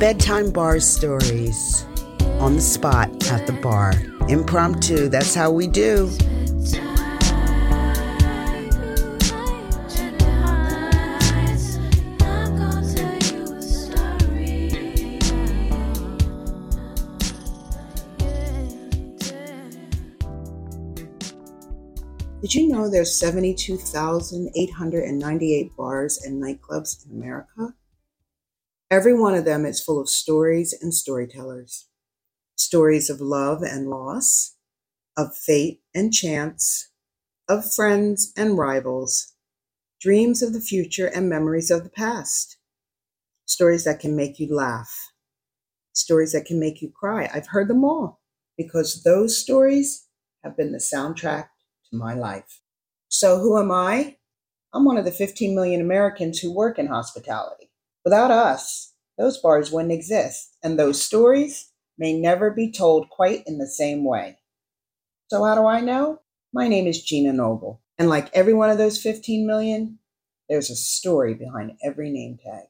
Bedtime bar stories on the spot at the bar. Impromptu, that's how we do. Did you know there's 72,898 bars and nightclubs in America? Every one of them is full of stories and storytellers. Stories of love and loss, of fate and chance, of friends and rivals, dreams of the future and memories of the past. Stories that can make you laugh, stories that can make you cry. I've heard them all because those stories have been the soundtrack to my life. So, who am I? I'm one of the 15 million Americans who work in hospitality. Without us, those bars wouldn't exist, and those stories may never be told quite in the same way. So, how do I know? My name is Gina Noble, and like every one of those 15 million, there's a story behind every name tag.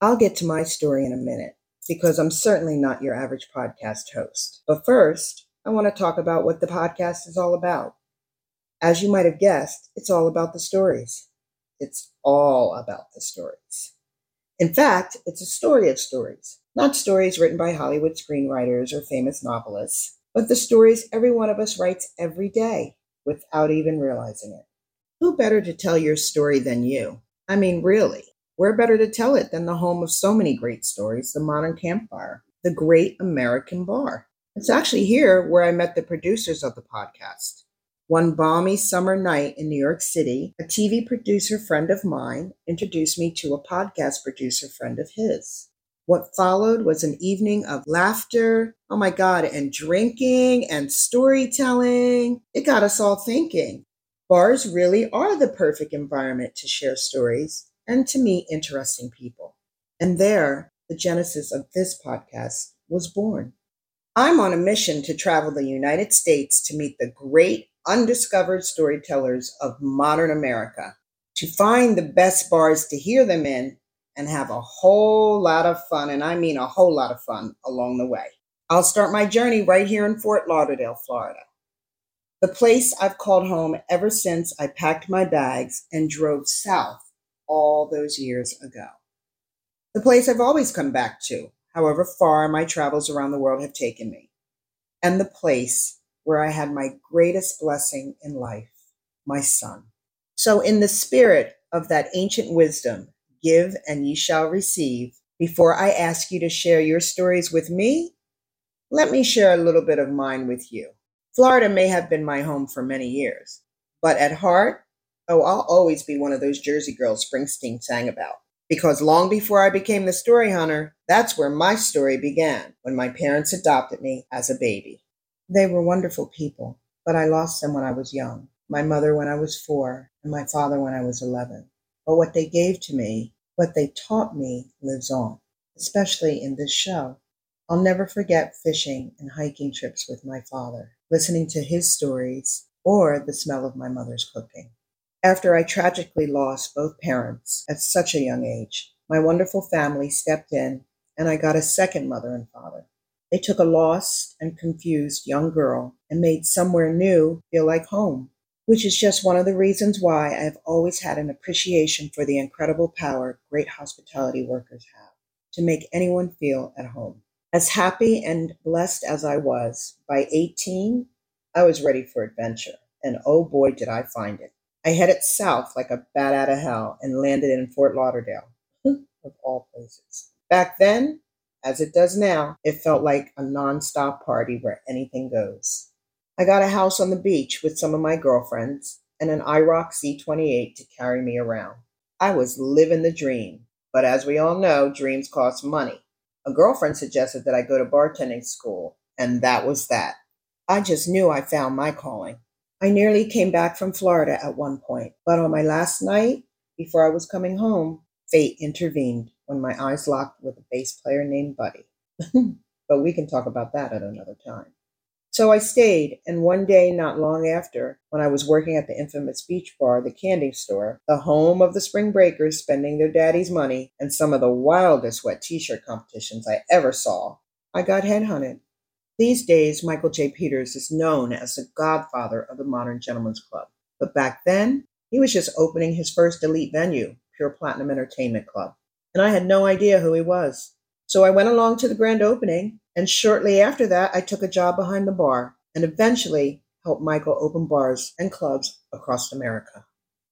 I'll get to my story in a minute because I'm certainly not your average podcast host. But first, I want to talk about what the podcast is all about. As you might have guessed, it's all about the stories. It's all about the stories. In fact, it's a story of stories, not stories written by Hollywood screenwriters or famous novelists, but the stories every one of us writes every day without even realizing it. Who better to tell your story than you? I mean, really, where better to tell it than the home of so many great stories, the Modern Campfire, the great American bar? It's actually here where I met the producers of the podcast. One balmy summer night in New York City, a TV producer friend of mine introduced me to a podcast producer friend of his. What followed was an evening of laughter, oh my God, and drinking and storytelling. It got us all thinking. Bars really are the perfect environment to share stories and to meet interesting people. And there, the genesis of this podcast was born. I'm on a mission to travel the United States to meet the great undiscovered storytellers of modern America, to find the best bars to hear them in and have a whole lot of fun, and I mean a whole lot of fun along the way. I'll start my journey right here in Fort Lauderdale, Florida. The place I've called home ever since I packed my bags and drove south all those years ago. The place I've always come back to, however far my travels around the world have taken me. And the place where I had my greatest blessing in life, my son. So, in the spirit of that ancient wisdom, give and ye shall receive, before I ask you to share your stories with me, let me share a little bit of mine with you. Florida may have been my home for many years, but at heart, oh, I'll always be one of those Jersey girls Springsteen sang about. Because long before I became the story hunter, that's where my story began when my parents adopted me as a baby. They were wonderful people, but I lost them when I was young. My mother when I was four, and my father when I was 11. But what they gave to me, what they taught me, lives on, especially in this show. I'll never forget fishing and hiking trips with my father, listening to his stories or the smell of my mother's cooking. After I tragically lost both parents at such a young age, my wonderful family stepped in and I got a second mother and father. They took a lost and confused young girl and made somewhere new feel like home, which is just one of the reasons why I have always had an appreciation for the incredible power great hospitality workers have to make anyone feel at home. As happy and blessed as I was, by 18, I was ready for adventure, and oh boy, did I find it. I headed south like a bat out of hell and landed in Fort Lauderdale, of all places. Back then, as it does now, it felt like a nonstop party where anything goes. I got a house on the beach with some of my girlfriends and an IROC Z28 to carry me around. I was living the dream, but as we all know, dreams cost money. A girlfriend suggested that I go to bartending school, and that was that. I just knew I found my calling. I nearly came back from Florida at one point, but on my last night, before I was coming home, fate intervened when my eyes locked with a bass player named Buddy. but we can talk about that at another time. So I stayed, and one day not long after, when I was working at the infamous beach bar, the candy store, the home of the spring breakers spending their daddy's money, and some of the wildest wet t shirt competitions I ever saw, I got headhunted. These days, Michael J. Peters is known as the godfather of the modern gentleman's club. But back then, he was just opening his first elite venue, Pure Platinum Entertainment Club. And I had no idea who he was. So I went along to the grand opening, and shortly after that, I took a job behind the bar and eventually helped Michael open bars and clubs across America.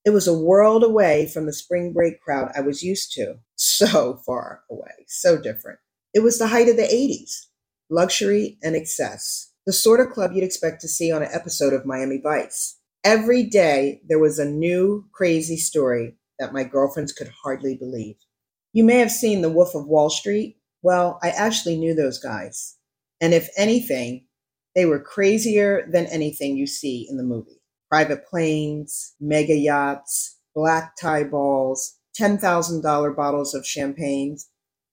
It was a world away from the spring break crowd I was used to. So far away, so different. It was the height of the 80s luxury and excess, the sort of club you'd expect to see on an episode of Miami Vice. Every day, there was a new crazy story that my girlfriends could hardly believe. You may have seen The Wolf of Wall Street. Well, I actually knew those guys. And if anything, they were crazier than anything you see in the movie. Private planes, mega yachts, black tie balls, $10,000 bottles of champagne.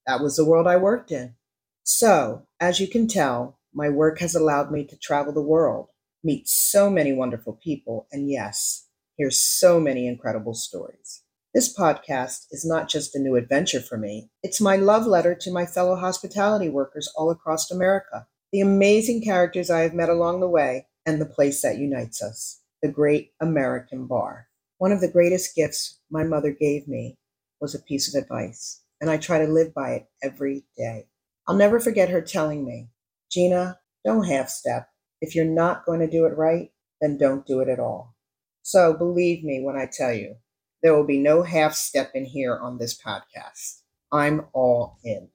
That was the world I worked in. So, as you can tell, my work has allowed me to travel the world, meet so many wonderful people, and yes, hear so many incredible stories. This podcast is not just a new adventure for me, it's my love letter to my fellow hospitality workers all across America, the amazing characters I have met along the way, and the place that unites us the Great American Bar. One of the greatest gifts my mother gave me was a piece of advice, and I try to live by it every day. I'll never forget her telling me, Gina, don't half step. If you're not going to do it right, then don't do it at all. So believe me when I tell you, there will be no half step in here on this podcast. I'm all in.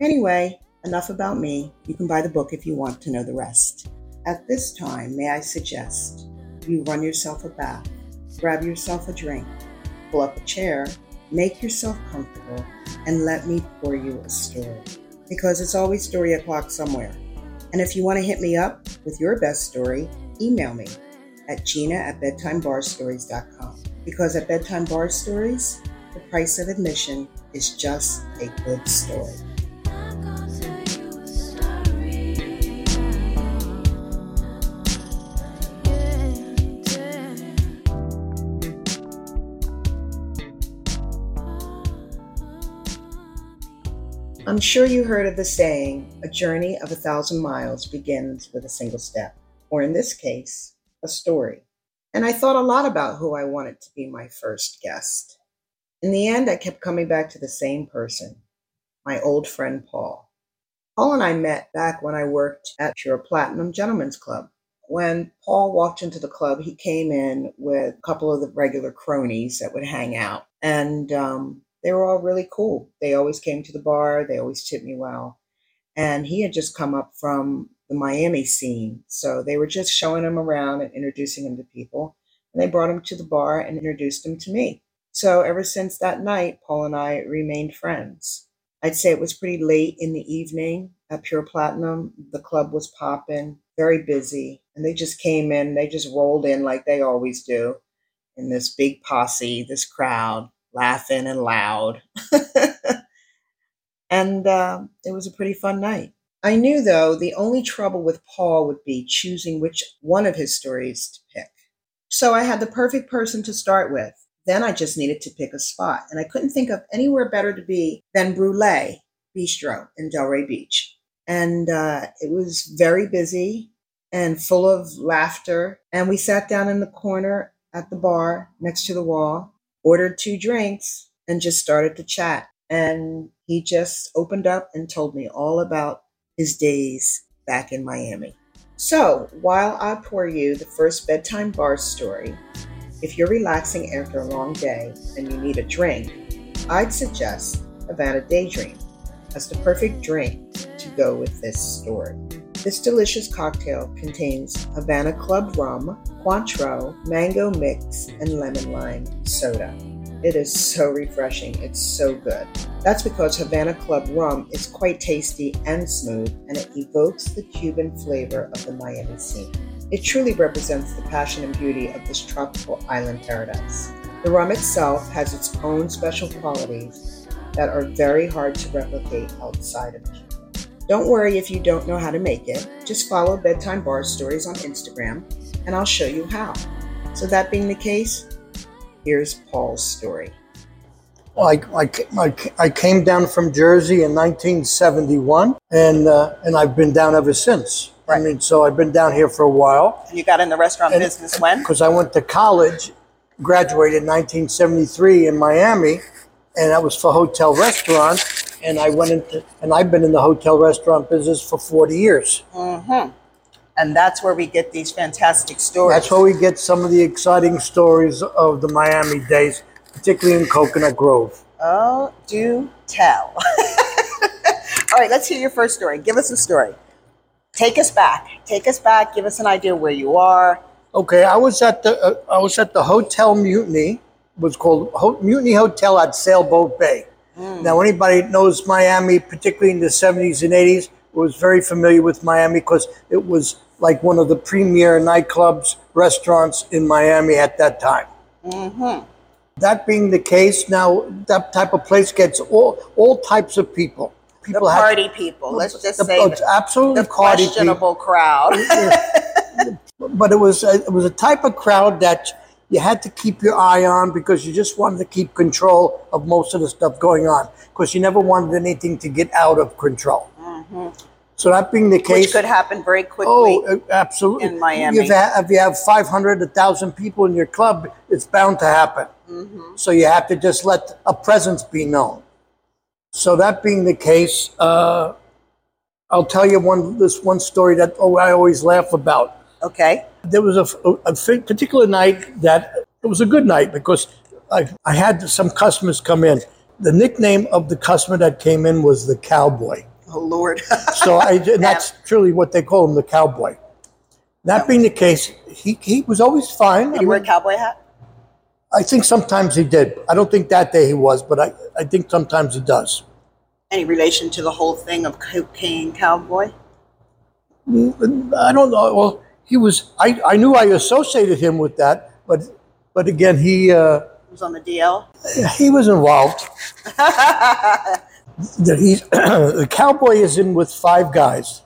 Anyway, enough about me. You can buy the book if you want to know the rest. At this time, may I suggest you run yourself a bath, grab yourself a drink, pull up a chair, make yourself comfortable, and let me pour you a story. Because it's always story o'clock somewhere. And if you want to hit me up with your best story, email me at gina at bedtimebarstories.com because at Bedtime Bar Stories, the price of admission is just a good story. I'm sure you heard of the saying, a journey of a thousand miles begins with a single step, or in this case, a story. And I thought a lot about who I wanted to be my first guest. In the end, I kept coming back to the same person, my old friend Paul. Paul and I met back when I worked at Pure Platinum Gentlemen's Club. When Paul walked into the club, he came in with a couple of the regular cronies that would hang out. And um, they were all really cool. They always came to the bar, they always tipped me well. And he had just come up from the Miami scene. So they were just showing him around and introducing him to people. And they brought him to the bar and introduced him to me. So ever since that night, Paul and I remained friends. I'd say it was pretty late in the evening at Pure Platinum. The club was popping, very busy. And they just came in, they just rolled in like they always do in this big posse, this crowd, laughing and loud. and uh, it was a pretty fun night. I knew, though, the only trouble with Paul would be choosing which one of his stories to pick. So I had the perfect person to start with. Then I just needed to pick a spot, and I couldn't think of anywhere better to be than Brule Bistro in Delray Beach. And uh, it was very busy and full of laughter. And we sat down in the corner at the bar next to the wall, ordered two drinks, and just started to chat. And he just opened up and told me all about his days back in Miami. So, while I pour you the first bedtime bar story, if you're relaxing after a long day and you need a drink, I'd suggest Havana Daydream as the perfect drink to go with this story. This delicious cocktail contains Havana Club rum, Cointreau, mango mix, and lemon lime soda. It is so refreshing. It's so good. That's because Havana Club rum is quite tasty and smooth, and it evokes the Cuban flavor of the Miami scene. It truly represents the passion and beauty of this tropical island paradise. The rum itself has its own special qualities that are very hard to replicate outside of Cuba. Don't worry if you don't know how to make it. Just follow Bedtime Bar Stories on Instagram and I'll show you how. So, that being the case, here's Paul's story. Well, I, I, I, I came down from Jersey in 1971, and uh, and I've been down ever since. I mean, so I've been down here for a while And you got in the restaurant And- business when? because I went to college, graduated in 1973 in Miami, and that was for hotel restaurant. And I went into, and I've been in the hotel restaurant business for 40 years. Mm-hmm. And that's where we get these fantastic stories. That's where we get some of the exciting stories of the Miami days, particularly in Coconut Grove. Oh, do tell. All right, let's hear your first story. Give us a story. Take us back. Take us back. Give us an idea where you are. Okay, I was at the uh, I was at the Hotel Mutiny. It was called Ho- Mutiny Hotel at Sailboat Bay. Now, anybody knows Miami, particularly in the seventies and eighties, was very familiar with Miami because it was like one of the premier nightclubs, restaurants in Miami at that time. Mm-hmm. That being the case, now that type of place gets all all types of people. The People have- party people. Let's just the- say it's the, absolutely the party people. questionable crowd. but it was a, it was a type of crowd that you had to keep your eye on because you just wanted to keep control of most of the stuff going on because you never wanted anything to get out of control. So that being the case, Which could happen very quickly. oh, uh, absolutely, in Miami. If you have, if you have five hundred, a thousand people in your club, it's bound to happen. Mm-hmm. So you have to just let a presence be known. So that being the case, uh, I'll tell you one this one story that oh, I always laugh about okay. there was a, a particular night that it was a good night because I, I had some customers come in. The nickname of the customer that came in was the cowboy. Oh, Lord. So I, and that's truly what they call him, the cowboy. That being the case, he, he was always fine. Did I, wear a mean, cowboy hat? I think sometimes he did. I don't think that day he was, but I, I think sometimes he does. Any relation to the whole thing of cocaine cowboy? I don't know. Well, he was. I, I knew I associated him with that, but but again, he uh, It was on the DL? he was involved. that he's the cowboy is in with five guys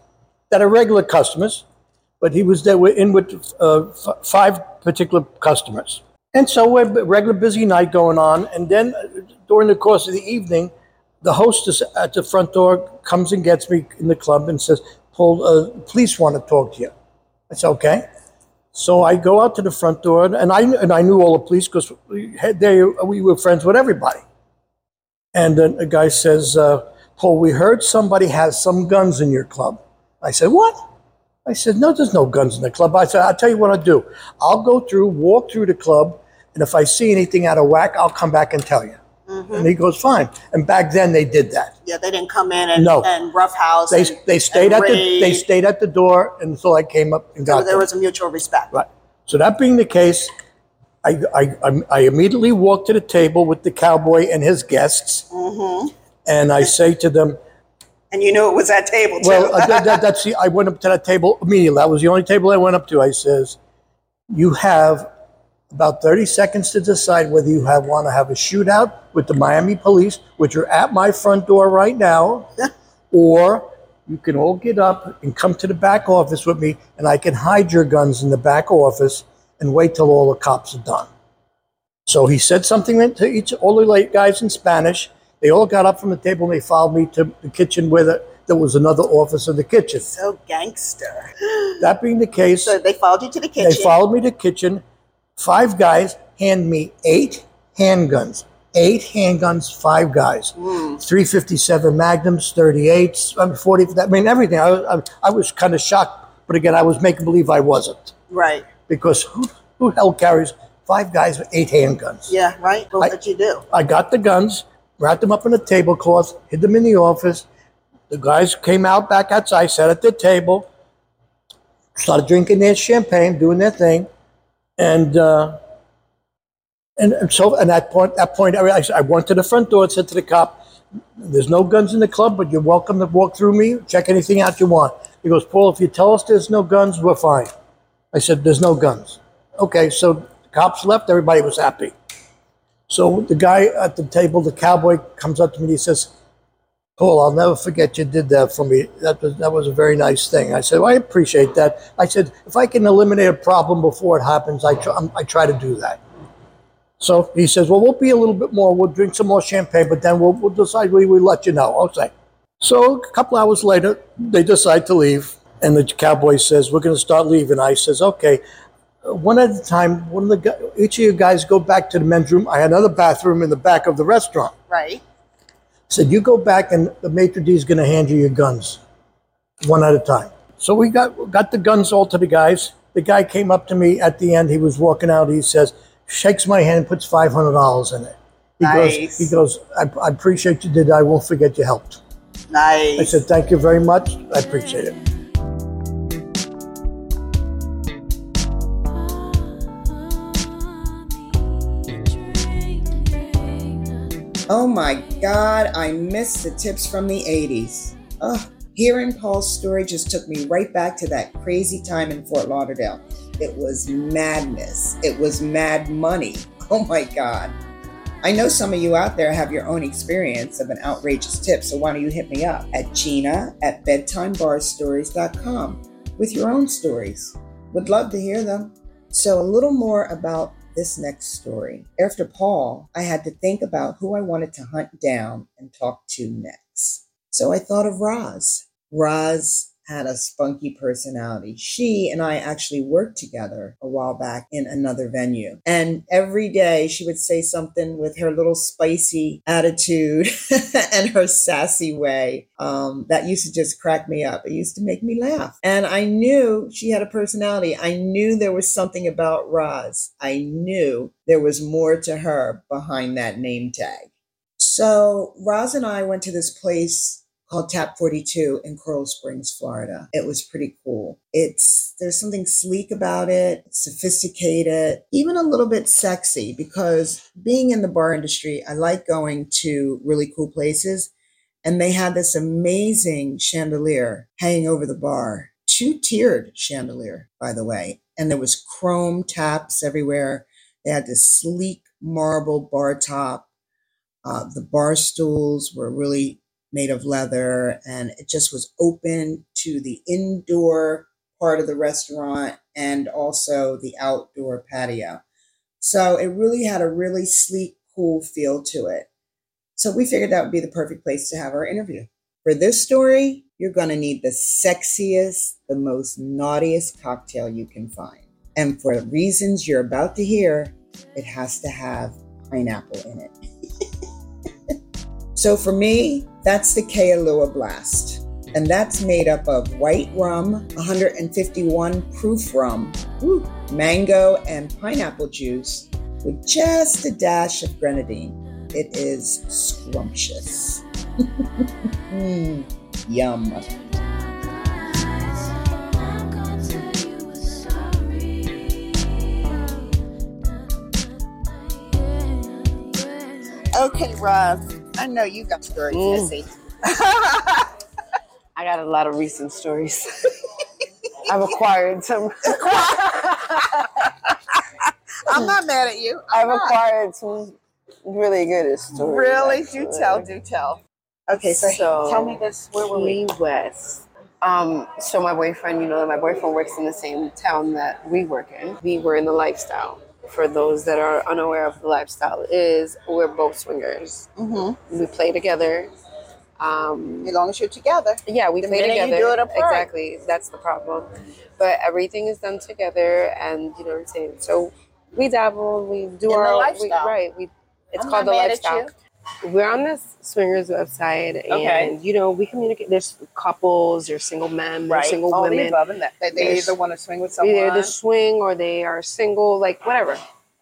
that are regular customers, but he was there in with uh, f- five particular customers. And so we're regular busy night going on, and then uh, during the course of the evening, the hostess at the front door comes and gets me in the club and says, "Paul, uh, police want to talk to you." I said, "Okay." So I go out to the front door, and I and I knew all the police because they we were friends with everybody. And a, the guy says, uh, "Paul, we heard somebody has some guns in your club." I said, "What?" I said, "No, there's no guns in the club." I said, "I'll tell you what I'll do. I'll go through, walk through the club, and if I see anything out of whack, I'll come back and tell you." And he goes, "Fine." And back then they did that. Yeah, they didn't come in and, No. and roughhouse. They, and, they stayed and at the they raid. stayed at the door until I came up and So got there them. was a mutual respect. Right. So that being the case, I, I, I- immediately walked to the table with the cowboy and his guests, and I say to them, And you knew it was that table, too. "Well, uh, that, that, that's the, I went up to that table immediately. That was the only table I went up to. I says, you have about 30 seconds to decide whether you have want to have a shootout with the Miami police, which are at my front door right now, or you can all get up and come to the back office with me, and I can hide your guns in the back office and wait till all the cops are done. So he said something to each all the late guys in Spanish. They all got up from the table and they followed me to the kitchen where the, there was another office in the kitchen. so gangster. That being the case, So they followed you to the kitchen. they followed me to the kitchen. Five guys hand me eight handguns. Eight handguns, five guys. Hmm. 357 Magnums, 38s, I mean, 40, I mean, everything. I, I, I was kind of shocked, but again, I was making believe I wasn't. Right. Because who, who the hell carries five guys with eight handguns? Yeah, right? What I- you do? I got the guns, wrapped them up in a tablecloth, hid them in the office. The guys came out back outside, sat at the table, started drinking their champagne, doing their thing, and uh, and, and so at that point, that point, I, I went to the front door and said to the cop, "There's no guns in the club, but you're welcome to walk through me, check anything out you want." He goes, "Paul, if you tell us there's no guns, we're fine." I said, "There's no guns." Okay, so the cops left. Everybody was happy. So the guy at the table, the cowboy, comes up to me and he says, Paul, I'll never forget you did that for me. That was that was a very nice thing. I said, well, I appreciate that. I said, if I can eliminate a problem before it happens, I try, I try to do that. So he says, well, we'll be a little bit more. We'll drink some more champagne, but then we'll, we'll decide. We will let you know. Okay. So a couple hours later, they decide to leave, and the cowboy says, "We're going to start leaving." I says, "Okay." One at a time. One of the each of you guys go back to the men's room. I had another bathroom in the back of the restaurant Right. said, "You go back, and the maitre d' is going to hand you your guns, one at a time." So we got got the guns all to the guys. The guy came up to me at the end. He was walking out. He says, shakes my hand, puts five hundred dollars in it. He Nice. goes, he goes, I, I appreciate you did. I won't forget you helped. Nice. I said, thank you very much. I appreciate it. Oh my God, I miss the tips from the 80s. Ugh, hearing Paul's story just took me right back to that crazy time in Fort Lauderdale. It was madness. It was mad money. Oh my God. I know some of you out there have your own experience of an outrageous tip, so why don't you hit me up at Gina at bedtimebarstories.com with your own stories. Would love to hear them. So, a little more about this next story. After Paul, I had to think about who I wanted to hunt down and talk to next. So I thought of Roz. Roz had a spunky personality. She and I actually worked together a while back in another venue. And every day she would say something with her little spicy attitude and her sassy way um, that used to just crack me up. It used to make me laugh. And I knew she had a personality. I knew there was something about Roz. I knew there was more to her behind that name tag. So Roz and I went to this place called Tap 42 in Coral Springs, Florida. It was pretty cool. It's there's something sleek about it, sophisticated, even a little bit sexy because being in the bar industry, I like going to really cool places and they had this amazing chandelier hanging over the bar. Two-tiered chandelier, by the way, and there was chrome taps everywhere. They had this sleek marble bar top. Uh, the bar stools were really made of leather and it just was open to the indoor part of the restaurant and also the outdoor patio. So it really had a really sleek, cool feel to it. So we figured that would be the perfect place to have our interview. For this story, you're going to need the sexiest, the most naughtiest cocktail you can find. And for reasons you're about to hear, it has to have pineapple in it. So for me, that's the Kailua Blast. And that's made up of white rum, 151 proof rum, woo, mango, and pineapple juice with just a dash of grenadine. It is scrumptious. Mm, yum. Okay, Roz, I know you got stories, Mm. Missy. I got a lot of recent stories. I've acquired some. I'm not mad at you. I'm I've not. acquired some really good stories. Really? Do tell, do tell. Okay, so, So, tell me this. Where were we? Key West. Um, so my boyfriend, you know, my boyfriend works in the same town that we work in. We were in the lifestyle. For those that are unaware of the lifestyle, is we're both swingers. Mm-hmm. We play together. Um, As long as you're together. Yeah, we The play minute you together. do it apart. Exactly. That's the problem. But everything is done together and you know what I'm saying. So we dabble, we do the our we, lifestyle. right. We it's I'm called the lifestyle. We're on this swingers website and Okay. you know, we communicate there's couples, there's single men, there's single All the women. above and that. They, they either want to swing with someone. Either they swing or they are single, like whatever.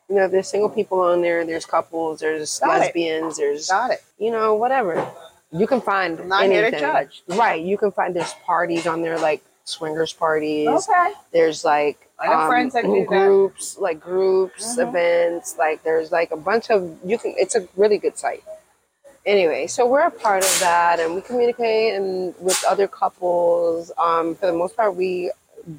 You know, there's single people on there, there's couples, there's Got it. lesbians, there's Got it. you know, whatever. You can find I'm not here to judge. Right. You can find there's parties on there like swingers parties. Okay. There's like I know friends that do that. groups, like groups, Mhm. events, like there's like a bunch of you can it's a really good site. Anyway, so we're a part of that and we communicate and with other couples. Um for the most part we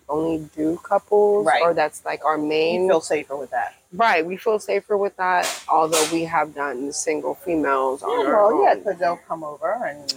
only do couples Right. or that's like our main You feel safer with that. right we feel safer with that although we have done single females on Yeah, our well, yeah, because they'll come over and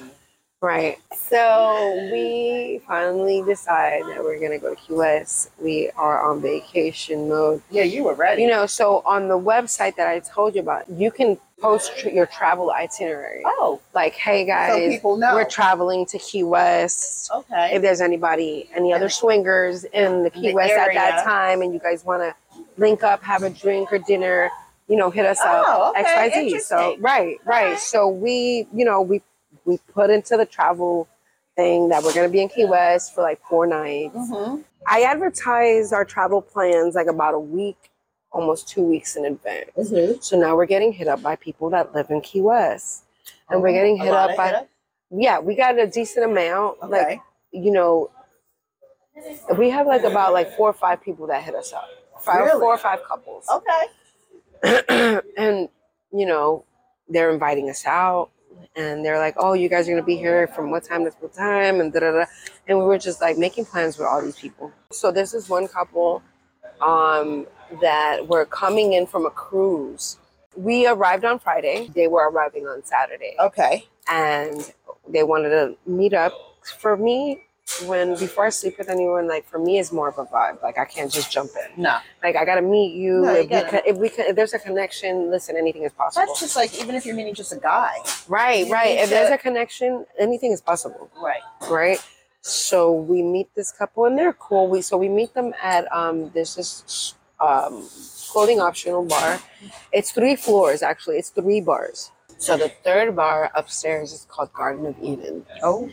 Right. So we finally decide that we're gonna go to Key West. We are on vacation mode. Yeah, you were ready. You know, so on the website that I told you about, you can post tr- your travel itinerary. oh, Like, hey so guys, know. we're traveling to Key West. okay. If there's anybody, any other swingers in the Key The West at that time, and you guys want to link up, have a drink or dinner, you know, hit us up. Oh, okay. XYZ. So right, right. So we, you know, we we put into the travel thing that we're gonna be in Key West for like four nights. Mhm. I advertised our travel plans like about a week, almost two weeks in advance. Mhm. So now we're getting hit up by people that live in Key West. And we're getting hit up by hit up? yeah, we got a decent amount. Like you know, we have like about like four or five people that hit us up. Five, Really? Four or five couples. okay. and you know they're inviting us out and they're like oh you guys are going to be here from what time to what time? and da da da. And we were just like making plans with all these people. So this is one couple um that were coming in from a cruise. We arrived on friday. They were arriving on saturday. Okay. and they wanted to meet up. For me when before i sleep with anyone like for me it's more of a vibe like i can't just jump in No, like I gotta meet you. No, you if, we gotta- can, if we can, if there's a connection, listen, anything is possible. that's just like even if you're meeting just a guy. right, you right. need If there's a connection, anything is possible, Right. right? So we meet this couple, and they're cool. We so we meet them at um there's this um clothing optional bar. It's three floors actually. It's three bars. So the third bar upstairs is called Garden of Eden, Oh,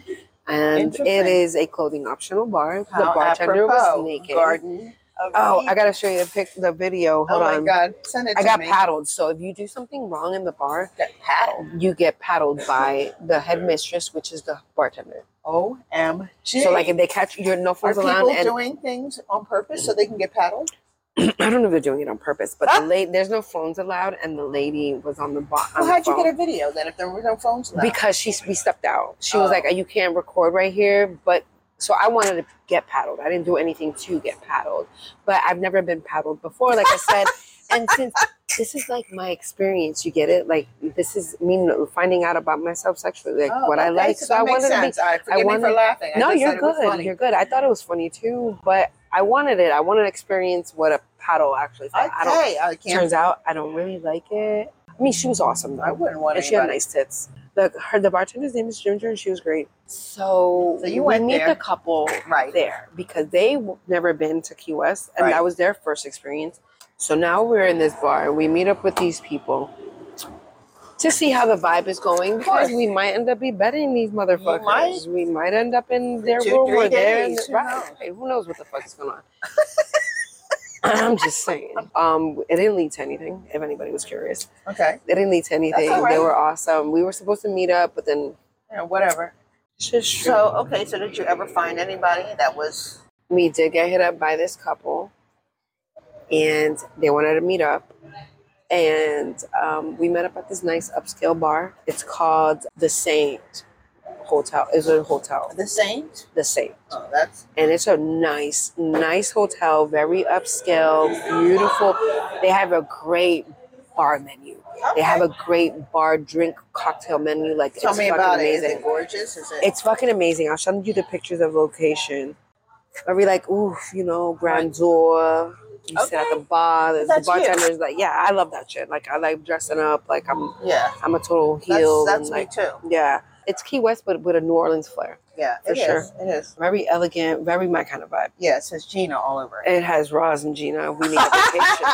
and it is a clothing optional bar. The how bartender apropos. was naked. Garden. Oh. I gotta show you the pic, the video. Hold oh on. my God! Send it I got me. paddled. So if you do something wrong in the bar, Got paddled. you get paddled by the headmistress, which is the bartender. O M G. So like if they catch you, no are people. And doing things on purpose so they can get paddled? I don't know if they're doing it on purpose, but Ah. the lady there's no phones allowed, and the lady was on the bar. Well, how'd you get a video then if there were no phones allowed? Because she we stepped out. She was Oh. like, "You can't record right here," but. So I wanted to get paddled. I didn't do anything to get paddled, but I've never been paddled before. Like I said, and since this is like my experience, you get it. Like this is me finding out about myself sexually, like Oh, what I like. so I wanted to be sense. All right, me wanted- for laughing. I no, you're was good. You're good. I thought it was funny too, but I wanted it. I wanted to experience what a paddle actually felt. I don't. Okay, I can't. Turns out I don't really like it. I mean, she was awesome Though. I wouldn't want and she had nice tits. The her the bartender's name is Ginger, and she was great. So, So you we meet there. the couple Right. there because they never been to Key West, and Right. that was their first experience. So now we're in this bar. And we meet up with these people to see how the vibe is going because we might end up be betting these motherfuckers. might. We might end up in their Two, room or there. days, who Right. Who knows what the fuck is going on? I'm just saying. Um, it didn't lead to anything. If anybody was curious, Okay, it didn't lead to anything. right. They were awesome. We were supposed to meet up, but then yeah, whatever. So, okay, so did you ever find anybody that was we did get hit up by this couple and they wanted to meet up and um, we met up at this nice upscale bar it's called the saint hotel is it a hotel the Saint? the saint Oh, that's and it's a nice nice hotel very upscale beautiful they have a great bar menu they have a great bar drink cocktail menu like Tell it's me fucking about it. Is it gorgeous? Is it? it's fucking amazing. I'll show you the pictures of location. I'll be like, ooh, you know, grandeur. You sit at the bar. The, the That's bartender's like, yeah, I love that shit. Like, I like dressing up. Like, I'm, yeah, I'm a total heel. that's and me too. yeah, it's Key West, but with a New Orleans flair. Yeah, For it is. sure. It is. Very elegant, very my kind of vibe. Yeah, it says Gina all over it. It has Roz and Gina. We need a vacation.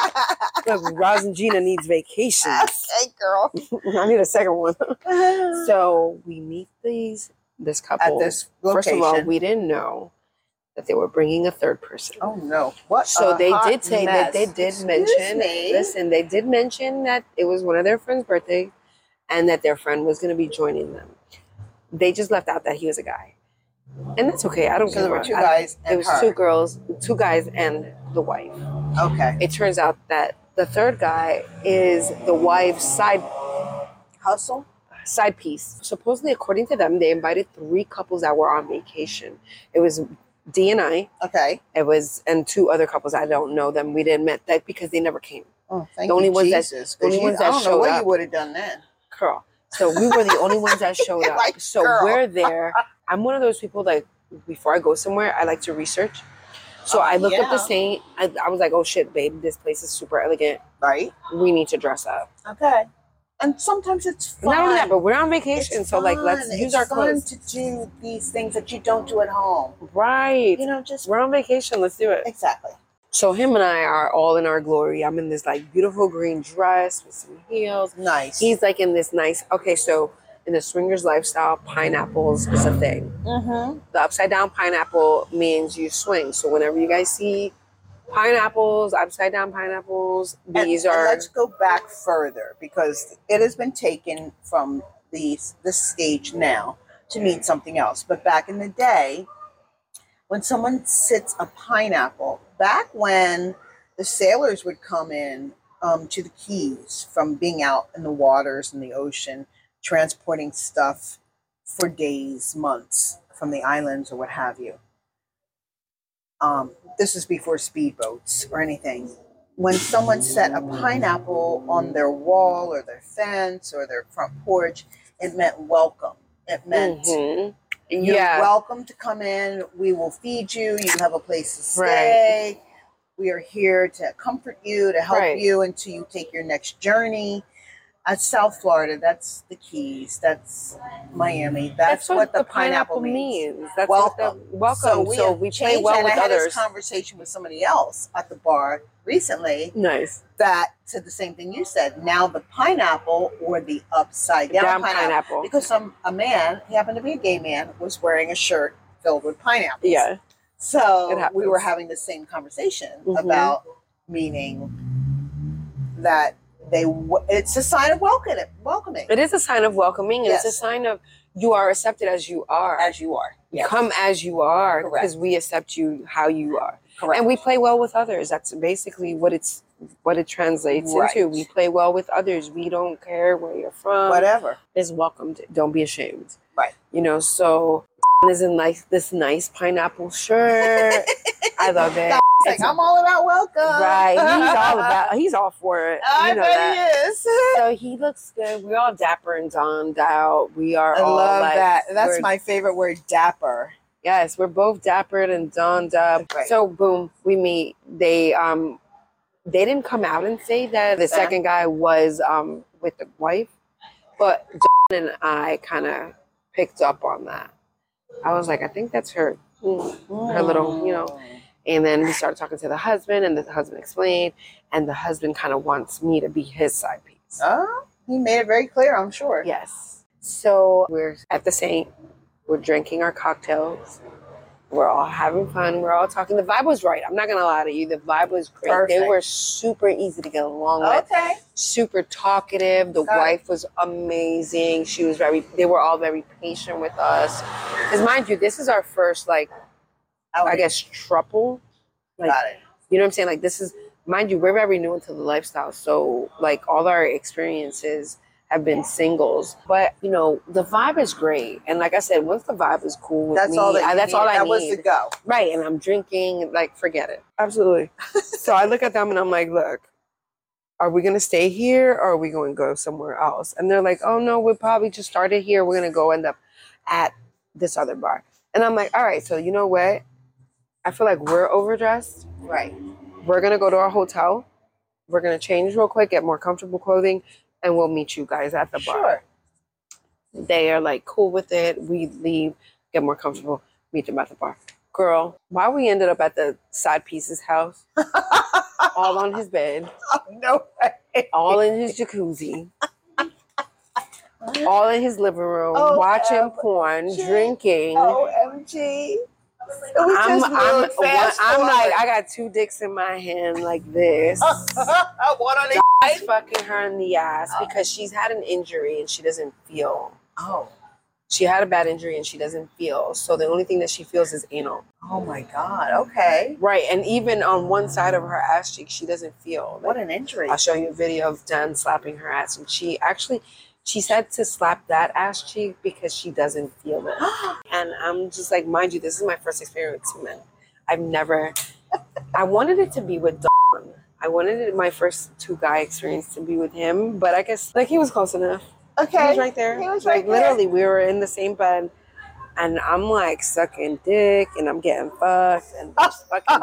Look, Roz and Gina needs vacations. okay, girl. I need a second one. So we meet these this couple. At this location. First of all, we didn't know that they were bringing a third person. oh no! What? So they did say that they did Excuse mention. me? Listen, they did mention that it was one of their friend's birthday, and that their friend was going to be joining them. They just left out that he was a guy, and that's okay. I don't So care. there were two I- guys It was her. two girls, two guys, and the wife. Okay. It turns out that the third guy is the wife's side Hustle. side piece. Supposedly, according to them, they invited three couples that were on vacation. It was D and I. Okay. It was and two other couples. I don't know them. We didn't met that because they never came. Oh, thank you. the only you, ones that- Jesus. the only you- ones that I don't know what up. you would have done then. Girl. So we were the only ones that showed up. Like, so girl. we're there. I'm one of those people that before I go somewhere, I like to research. So Oh, I looked up the saint. I, I was like, oh shit, babe, this place is super elegant. Right. We need to dress up. Okay. And sometimes it's fun. Not only that, but we're on It's vacation, so like let's use It's our fun clothes. to do these things that you don't do at home. Right. You know, just We're on vacation. Let's do it. exactly. So him and I are all in our glory. I'm in this like beautiful green dress with some heels. Nice. He's like in this nice. Okay, so in the swingers lifestyle, pineapples is a thing. mm-hmm. The upside down pineapple means you swing. So whenever you guys see pineapples, upside down pineapples, these and, are and let's go back further because it has been taken from these this stage now to mean something else. But back in the day, when someone sits a pineapple, back when the sailors would come in um, to the Keys from being out in the waters and the ocean, transporting stuff for days, months from the islands or what have you. Um, this was before speedboats or anything when someone set a pineapple on their wall or their fence or their front porch, it meant welcome. It meant Mhm. you're yeah, welcome to come in. We will feed you. You have a place to Right. stay. We are here to comfort you, to help Right. you until you take your next journey. At South Florida, that's the Keys. That's Miami. That's, what, the, pineapple, means. That's Welcome. What the, welcome. So we, have play well that. with I had others. this conversation with somebody else at the bar recently nice. that said the same thing you said. Now the pineapple or the upside down, Down pineapple, pineapple. because some a man, he happened to be a gay man, was wearing a shirt filled with pineapples. Yeah. So we were having the same conversation Mhm. about meaning that they it's a sign of welcome welcoming It is a sign of welcoming. and It's a sign of you are accepted as you are. as you are. Yes. Come as you are because we accept you how you are. Correct. And we play well with others. That's basically what it's what it translates Right. into. We play well with others. We don't care where you're from. whatever. Is welcomed. Don't be ashamed. Right. You know, so is in like this nice pineapple shirt. I love it. Like I'm all about welcome. Right. He's all about he's all for it. I you know bet that. he is. So he looks good. We're all dapper and donned out. We are I all love like, that. That's my favorite word, dapper. Yes, we're both dappered and donned up. Right. So boom, we meet. They um they didn't come out and say that the second guy was um with the wife, but John and I kind of picked up on that. I was like, I think that's her. Mm. Her little, you know. And then we started talking to the husband, and the husband explained, and the husband kind of wants me to be his side piece. Oh, he made it very clear, I'm sure. Yes. So we're at the Saint. We're drinking our cocktails. We're all having fun. We're all talking. The vibe was right. I'm not gonna lie to you. The vibe was great. They were super easy to get along with. Okay. Super talkative. The it. wife was amazing. She was very. They were all very patient with us. Because mind you, this is our first like I guess trouble. Like Got it. you know what I'm saying? Like this is mind you, we're very new into the lifestyle. So like all our experiences have been singles. But you know, the vibe is great. And like I said, once the vibe is cool with That's me, all that I, that's need. all I that need. was the go. right. And I'm drinking, like forget it. Absolutely. so I look at them and I'm like, look, are we gonna stay here or are we gonna go somewhere else? And they're like, oh no, we probably just started here. We're gonna go end up at this other bar. And I'm like, all right, so you know what? I feel like we're overdressed Right. we're gonna go to our hotel. We're gonna change real quick, get more comfortable clothing, and we'll meet you guys at the bar. Sure. They are like cool with it. We leave, get more comfortable, meet them at the bar. Girl, why we ended up at the side piece's house, all on his bed, no way. all in his jacuzzi, all in his living room, Oh, watching porn, OMG. drinking. OMG. I'm, I'm, really fast I'm like. I got two dicks in my hand like this. One on the He's fucking her in the ass because she's had an injury and she doesn't feel. Oh. She had a bad injury and she doesn't feel. So the only thing that she feels is anal. Oh my God. Okay. Right. And even on one side of her ass cheek, she doesn't feel. What an injury. I'll show you a video of Dan slapping her ass. And she actually, she said to slap that ass cheek because she doesn't feel it. And I'm just like, mind you, this is my first experience with two men. I've never, I wanted it to be with Don. I wanted it, my first two guy experience to be with him, but I guess like he was close enough. Okay. He was right there. He was like there. literally, we were in the same bed, and I'm like sucking dick, and I'm getting fucked, and there's fucking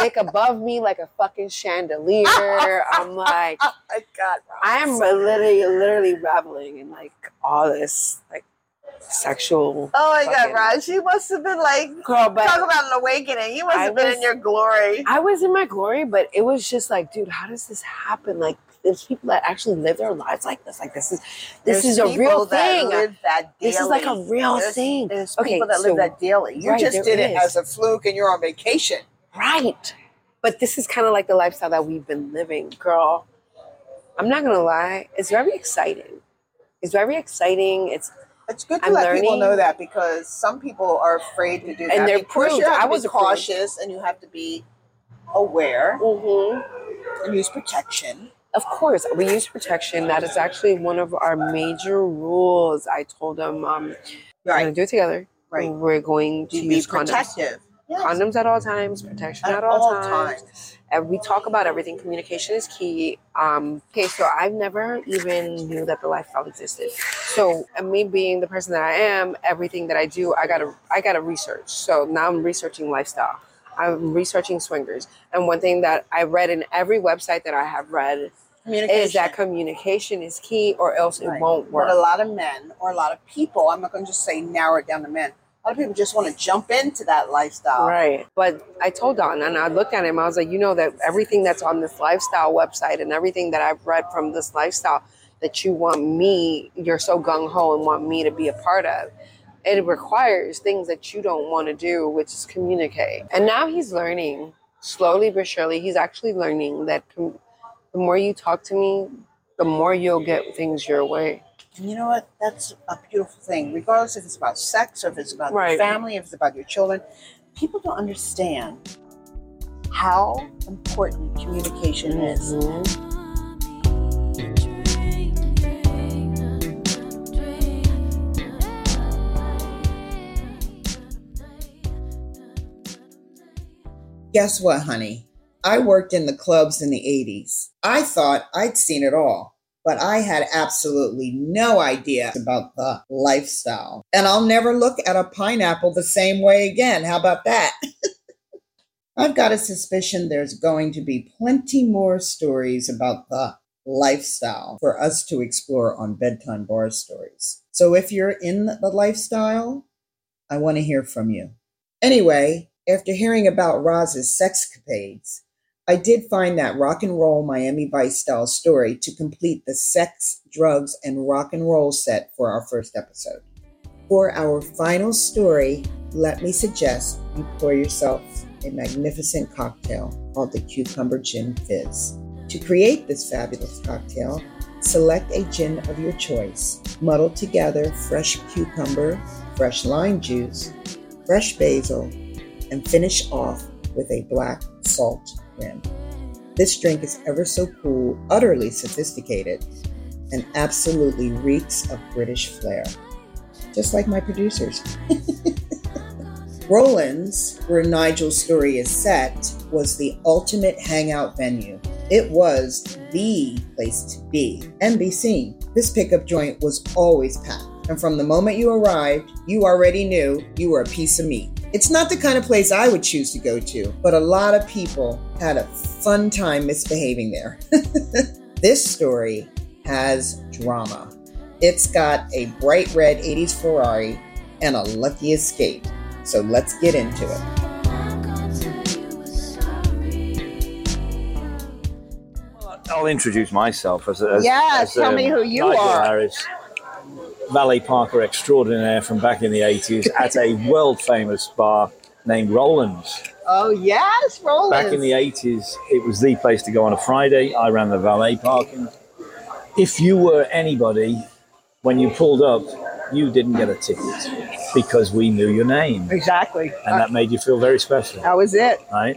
dick above me like a fucking chandelier. I'm like, Oh my God. I am literally, literally reveling in like all this like sexual. Oh my God, Roz. You must have been like, Girl, but talk about an awakening. You must I have been was- in your glory. I was in my glory, but it was just like, dude, how does this happen? Like, there's people that actually live their lives like this. Like, this is this There's is a people real that thing. live that daily. This is like a real there's, thing. There's Okay, people that so- live that daily. You right, just did it is. as a fluke and you're on vacation. Right. But this is kind of like the lifestyle that we've been living, girl. I'm not gonna lie, it's very exciting. It's very exciting. It's It's good to I'm let people know that because some people are afraid to do that. And they're of course, you have I to was be approved. cautious and you have to be aware mhm. and use protection. Of course we use protection. That is actually one of our major rules. I told them um, we're gonna do it together. Right. We're going to To be use condoms. Yes. Condoms at all times, protection at, At all, all times. times. And we talk about everything. Communication is key. Um, okay, so I've never even knew that the lifestyle existed. So, and me being the person that I am, everything that I do, I gotta, I gotta research. So now I'm researching lifestyle. I'm researching swingers. And one thing that I read in every website that I have read Communication. is that communication is key, or else it won't work. But a lot of men or a lot of people, I'm not going to just say narrow it down to men. A lot of people just want to jump into that lifestyle. Right. But I told Don and I looked at him, I was like, you know, that everything that's on this lifestyle website and everything that I've read from this lifestyle that you want me, you're so gung ho and want me to be a part of, it requires things that you don't want to do, which is communicate. And now he's learning slowly but surely. He's actually learning that com- the more you talk to me, the more you'll get things your way. And you know what? That's a beautiful thing. Regardless if it's about sex or if it's about Right. your family, if it's about your children, people don't understand how important communication is. Mhm. Guess what, honey? I worked in the clubs in the 80s. I thought I'd seen it all, but I had absolutely no idea about the lifestyle. And I'll never look at a pineapple the same way again. How about that? I've got a suspicion there's going to be plenty more stories about the lifestyle for us to explore on Bedtime Bar Stories. So if you're in the lifestyle, I want to hear from you. Anyway, after hearing about Roz's sexcapades, I did find that rock and roll Miami Vice style story to complete the sex, drugs, and rock and roll set for our first episode. For our final story, let me suggest you pour yourself a magnificent cocktail called the Cucumber Gin Fizz. To create this fabulous cocktail, select a gin of your choice. Muddle together fresh cucumber, fresh lime juice, fresh basil, and finish off with a black salt This drink is ever so cool, utterly sophisticated, and absolutely reeks of British flair. Just like my producers. Roland's, where Nigel's story is set, was the ultimate hangout venue. It was the place to be and be seen. This pickup joint was always packed, and from the moment you arrived, you already knew you were a piece of meat. It's not the kind of place I would choose to go to, but a lot of people had a fun time misbehaving there. this story has drama. It's got a bright red 80s Ferrari and a lucky escape. So let's get into it. I'll introduce myself as a as, Yeah, as, tell me um, who you Nigel are. Harris, valet parker extraordinaire from back in the 80s at a world famous bar named Roland's. Oh, yes, Roland. Back in the 80s, it was the place to go on a Friday. I ran the valet parking. If you were anybody, when you pulled up, you didn't get a ticket because we knew your name. Exactly. And that made you feel very special, that was it. right?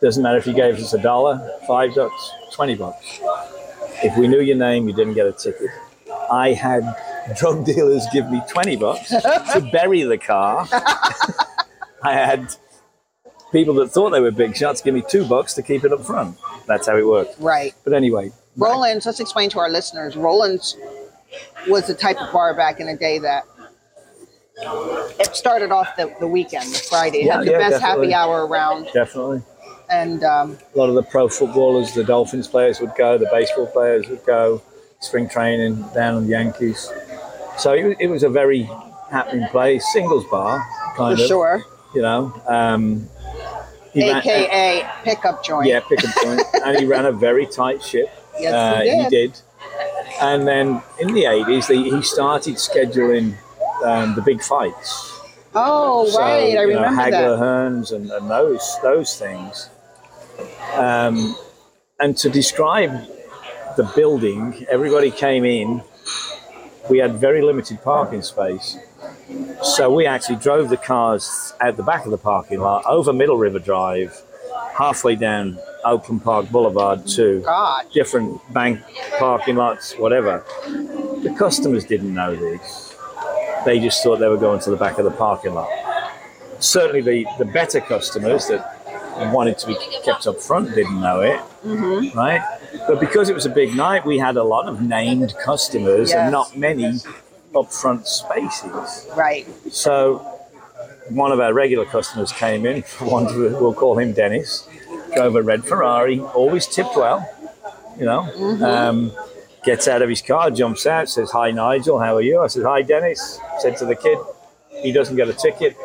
Doesn't matter if you gave us a dollar, five bucks, 20 bucks. If we knew your name, you didn't get a ticket. I had drug dealers give me 20 bucks to bury the car. I had people that thought they were big shots give me two bucks to keep it up front. That's how it worked. Right. But anyway, Roland's, let's explain to our listeners. Roland's was the type of bar back in the day that it started off the, the weekend, the Friday. It Yeah, had the yeah, best definitely. happy hour around. Definitely. And um, A lot of the pro footballers, the Dolphins players would go, the baseball players would go, spring training down on the Yankees. So it, was- it was a very happening place, singles bar, for kind of. sure, You know, um, he ran- AKA pickup joint. yeah, pick a point. and he ran a very tight ship. Yes, Uh, he did. And then in the 80s, the, he started scheduling um, the big fights. Oh, So, right. I know, remember Hagler, that. Hearns, and, and those those things. Um, and to describe the building, everybody came in. We had very limited parking space, so we actually drove the cars out the back of the parking lot over Middle River Drive, halfway down Oakland Park Boulevard to God. different bank parking lots, whatever. The customers didn't know this. They just thought they were going to the back of the parking lot. Certainly, the, the better customers that wanted to be kept up front didn't know it, mm-hmm. right? But because it was a big night, we had a lot of named customers Yes. and not many upfront spaces. Right. So one of our regular customers came in, one, we'll call him Dennis, drove a red Ferrari, always tipped well, you know, um, gets out of his car, jumps out, says, Hi, Nigel, how are you? I said, Hi, Dennis. Said to the kid, he doesn't get a ticket.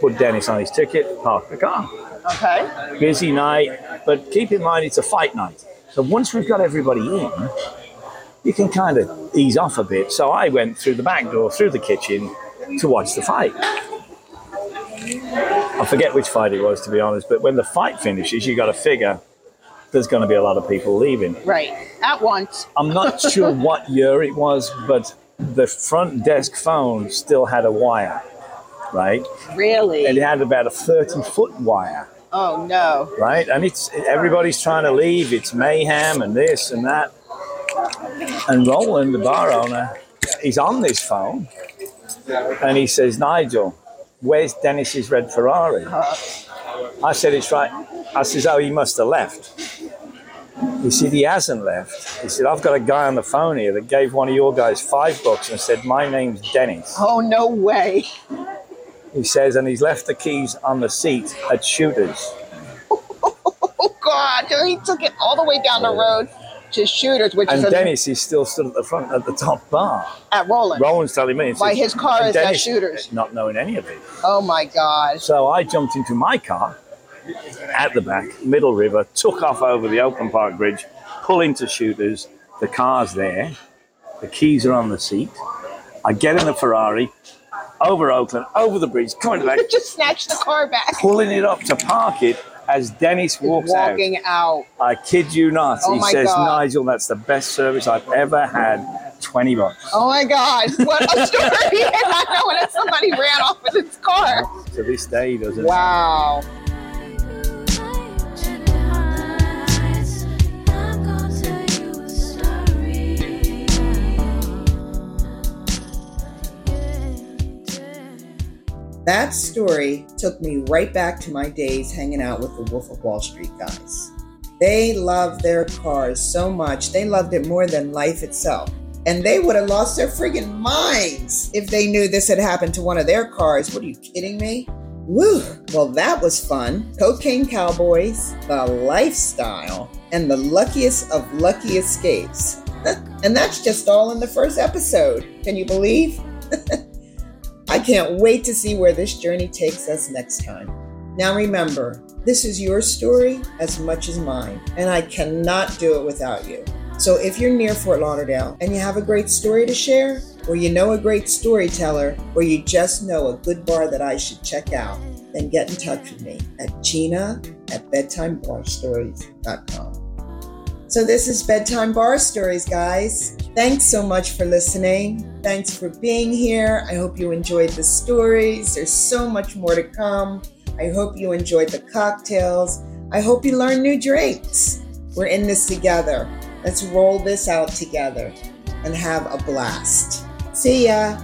Put Dennis on his ticket, park the car. Okay. Busy night, but keep in mind it's a fight night. So once we've got everybody in, you can kind of ease off a bit. So I went through the back door, through the kitchen to watch the fight. I forget which fight it was, to be honest, but when the fight finishes, you got to figure there's going to be a lot of people leaving. Right. At once. I'm not sure what year it was, but the front desk phone still had a wire, right? Really? And it had about a 30 foot wire oh, no. right? And it's everybody's trying to leave. It's mayhem and this and that. And Roland, the bar owner, he's on this phone, and he says, "Nigel, where's Dennis's red Ferrari?" I said, "It's right." I says, "Oh, he must have left." He said, "He hasn't left." He said, "I've got a guy on the phone here that gave one of your guys five bucks and said my name's Dennis." Oh, no way. He says, and he's left the keys on the seat at Shooters. Oh, God. He took it all the way down the road to Shooters, which And is Dennis is still stood at the front, at the top bar. at Roland. Roland's telling me. Why, his car is at Shooters. Not knowing any of it. Oh, my God. So I jumped into my car at the back, Middle River, took off over the Oakland Park Bridge, pull into Shooters. The car's there. The keys are on the seat. I get in the Ferrari, over Oakland, over the bridge, coming back, Just snatched the car back. pulling it up to park it as Dennis walks out. Walking out. I kid you not. Oh he says, God. Nigel, that's the best service I've ever had. 20 bucks. Oh my God! What a story! and I know when somebody ran off with his car. To this day, he doesn't. Wow. That story took me right back to my days hanging out with the Wolf of Wall Street guys. They loved their cars so much, they loved it more than life itself. And they would have lost their friggin' minds if they knew this had happened to one of their cars. What are you kidding me? Woo! Well, that was fun. Cocaine Cowboys, the lifestyle, and the luckiest of lucky escapes. and that's just all in the first episode. Can you believe? I can't wait to see where this journey takes us next time. Now remember, this is your story as much as mine, and I cannot do it without you. So if you're near Fort Lauderdale and you have a great story to share, or you know a great storyteller, or you just know a good bar that I should check out, then get in touch with me at gina at bedtimebarstories.com. So this is Bedtime Bar Stories, guys. Thanks so much for listening. Thanks for being here. I hope you enjoyed the stories. There's so much more to come. I hope you enjoyed the cocktails. I hope you learned new drinks. We're in this together. Let's roll this out together and have a blast. See ya.